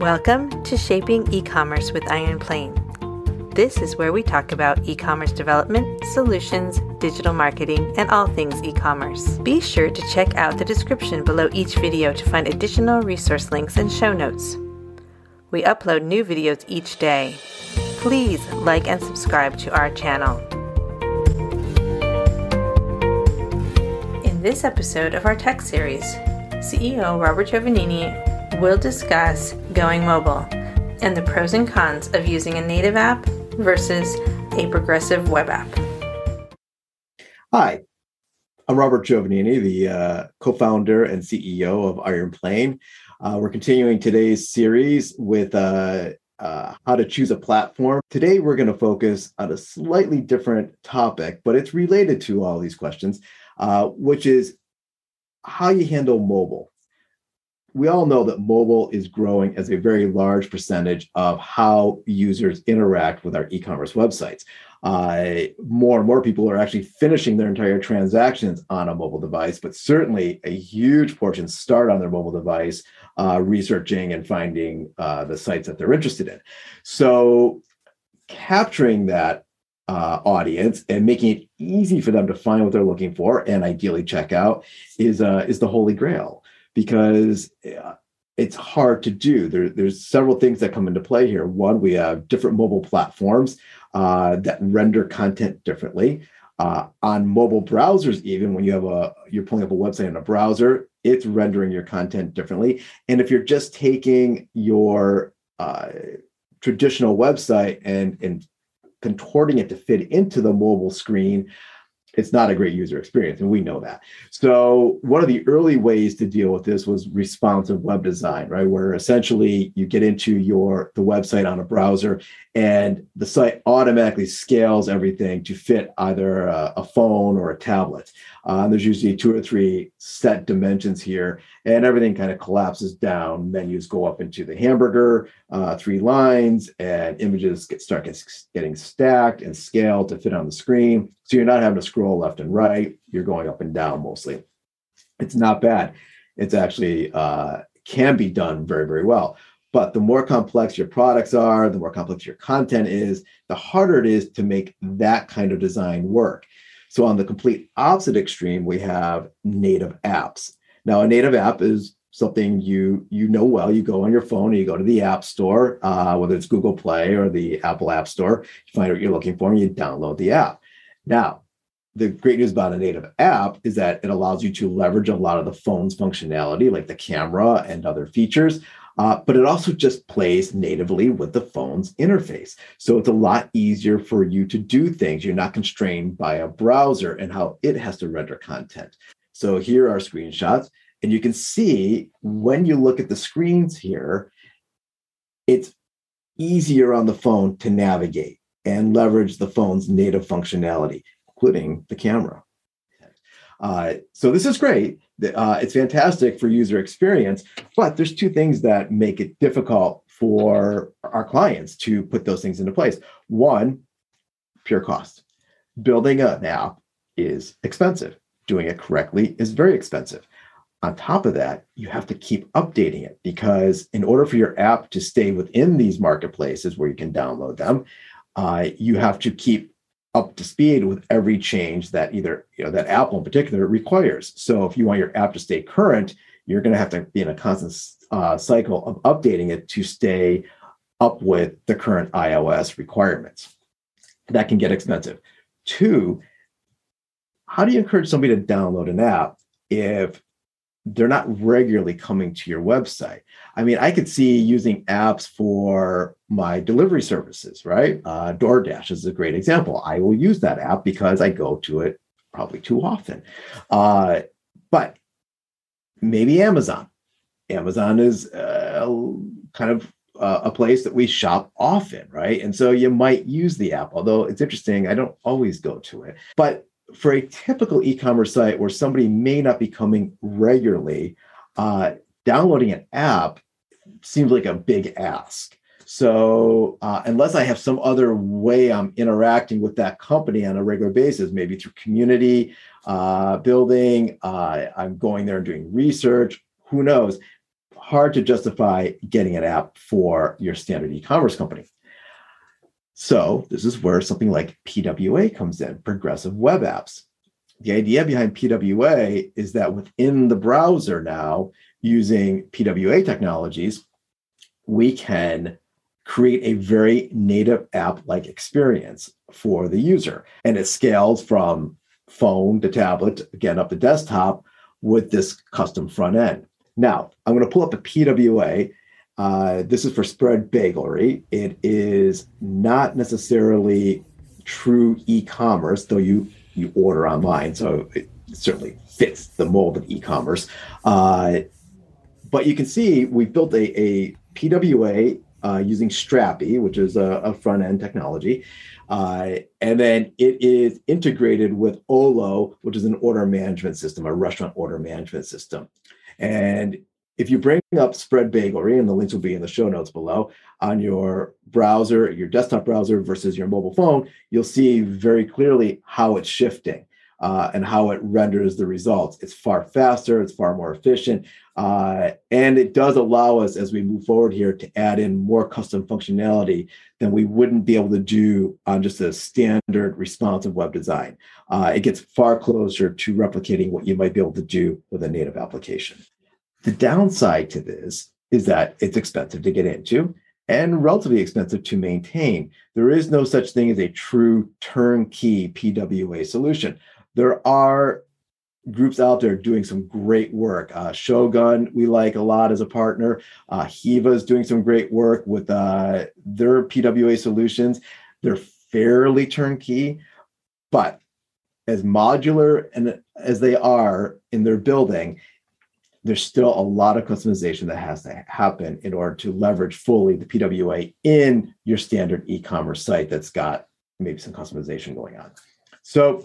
Welcome to Shaping E-commerce with IronPlane. This is where we talk about e-commerce development, solutions, digital marketing, and all things e-commerce. Be sure to check out the description below each video to find additional resource links and show notes. We upload new videos each day. Please like and subscribe to our channel. In this episode of our tech series, CEO Robert Giovannini will discuss going mobile and the pros and cons of using a native app versus a progressive web app. Hi, I'm Robert Giovannini, the uh, co founder and CEO of IronPlane. Uh, we're continuing today's series with uh, uh how to choose a platform. Today, we're going to focus on a slightly different topic, but it's related to all these questions, uh, which is how you handle mobile we all know that mobile is growing as a very large percentage of how users interact with our e-commerce websites. Uh, more and more people are actually finishing their entire transactions on a mobile device, but certainly a huge portion start on their mobile device, uh, researching and finding uh, the sites that they're interested in. So, capturing that uh, audience and making it easy for them to find what they're looking for and ideally check out is uh, is the holy grail because uh, it's hard to do. There, there's several things that come into play here. One, we have different mobile platforms uh, that render content differently. Uh, on mobile browsers, even when you have a you're pulling up a website in a browser, it's rendering your content differently. And if you're just taking your uh, traditional website and and contorting it to fit into the mobile screen, it's not a great user experience and we know that so one of the early ways to deal with this was responsive web design right where essentially you get into your the website on a browser and the site automatically scales everything to fit either a, a phone or a tablet uh, there's usually two or three set dimensions here, and everything kind of collapses down. Menus go up into the hamburger, uh, three lines, and images get start getting stacked and scaled to fit on the screen. So you're not having to scroll left and right. You're going up and down mostly. It's not bad. It's actually uh, can be done very, very well. But the more complex your products are, the more complex your content is, the harder it is to make that kind of design work. So on the complete opposite extreme, we have native apps. Now, a native app is something you you know well. You go on your phone, and you go to the App Store, uh, whether it's Google Play or the Apple App Store. You find what you're looking for, and you download the app. Now, the great news about a native app is that it allows you to leverage a lot of the phone's functionality, like the camera and other features, uh, but it also just plays natively with the phone's interface. So it's a lot easier for you to do things. You're not constrained by a browser and how it has to render content. So here are screenshots. And you can see when you look at the screens here, it's easier on the phone to navigate and leverage the phone's native functionality, including the camera. Uh, so this is great. Uh, it's fantastic for user experience, but there's two things that make it difficult for our clients to put those things into place. One, pure cost. Building an app is expensive. Doing it correctly is very expensive. On top of that, you have to keep updating it because in order for your app to stay within these marketplaces where you can download them, uh, you have to keep up to speed with every change that either you know that Apple in particular requires. So if you want your app to stay current, you're going to have to be in a constant uh, cycle of updating it to stay up with the current iOS requirements. That can get expensive. Two, how do you encourage somebody to download an app if they're not regularly coming to your website. I mean, I could see using apps for my delivery services, right? Uh, DoorDash is a great example. I will use that app because I go to it probably too often. Uh, but maybe Amazon. Amazon is uh, kind of uh, a place that we shop often, right? And so you might use the app, although it's interesting. I don't always go to it. But for a typical e-commerce site where somebody may not be coming regularly, uh, downloading an app seems like a big ask. So uh, unless I have some other way I'm interacting with that company on a regular basis, maybe through community uh, building, uh, I'm going there and doing research. Who knows? hard to justify getting an app for your standard e-commerce company. So this is where something like PWA comes in, progressive web apps. The idea behind PWA is that within the browser now, using PWA technologies, we can create a very native app like experience for the user. And it scales from phone to tablet, again, up to desktop with this custom front end. Now, I'm going to pull up the PWA. Uh, this is for spread bagelry. It is not necessarily true e-commerce, though you you order online, so it certainly fits the mold of e-commerce. Uh, but you can see we built a, a PWA uh, using Strapi, which is a, a front end technology. Uh, and then it is integrated with Olo, which is an order management system, a restaurant order management system. And if you bring up Spread Bagelry, and the links will be in the show notes below, on your browser, your desktop browser versus your mobile phone, you'll see very clearly how it's shifting uh, and how it renders the results. It's far faster, it's far more efficient, uh, and it does allow us as we move forward here to add in more custom functionality than we wouldn't be able to do on just a standard responsive web design. Uh, it gets far closer to replicating what you might be able to do with a native application. The downside to this is that it's expensive to get into and relatively expensive to maintain. There is no such thing as a true turnkey PWA solution there are groups out there doing some great work. Uh, Shogun, we like a lot as a partner. Uh, Hyvä is doing some great work with uh, their PWA solutions. They're fairly turnkey, but as modular and as they are in their building, there's still a lot of customization that has to happen in order to leverage fully the PWA in your standard e-commerce site that's got maybe some customization going on. So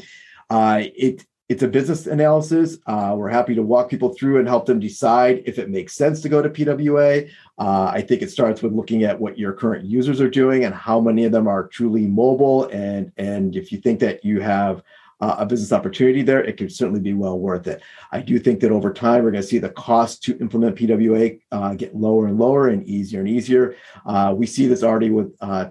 uh, it it's a business analysis. Uh, we're happy to walk people through and help them decide if it makes sense to go to PWA. Uh, I think it starts with looking at what your current users are doing and how many of them are truly mobile. And and if you think that you have uh, a business opportunity there, it could certainly be well worth it. I do think that over time, we're going to see the cost to implement PWA uh, get lower and lower and easier and easier. Uh, we see this already with uh,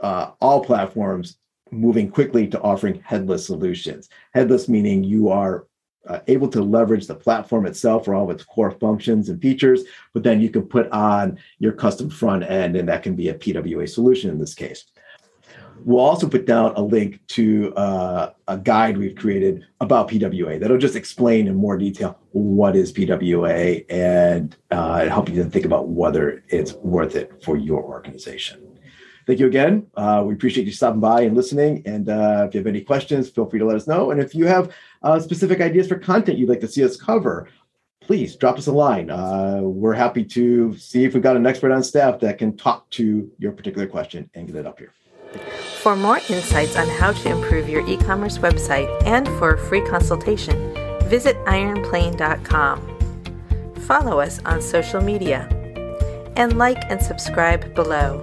uh, all platforms moving quickly to offering headless solutions. Headless meaning you are uh, able to leverage the platform itself for all of its core functions and features, but then you can put on your custom front end, and that can be a PWA solution in this case. We'll also put down a link to uh, a guide we've created about PWA that'll just explain in more detail what is PWA and uh, help you to think about whether it's worth it for your organization thank you again. Uh, we appreciate you stopping by and listening. And uh, if you have any questions, feel free to let us know. And if you have uh, specific ideas for content you'd like to see us cover, please drop us a line. Uh, we're happy to see if we've got an expert on staff that can talk to your particular question and get it up here. For more insights on how to improve your e commerce website and for a free consultation, visit ironplane.com. Follow us on social media and like and subscribe below.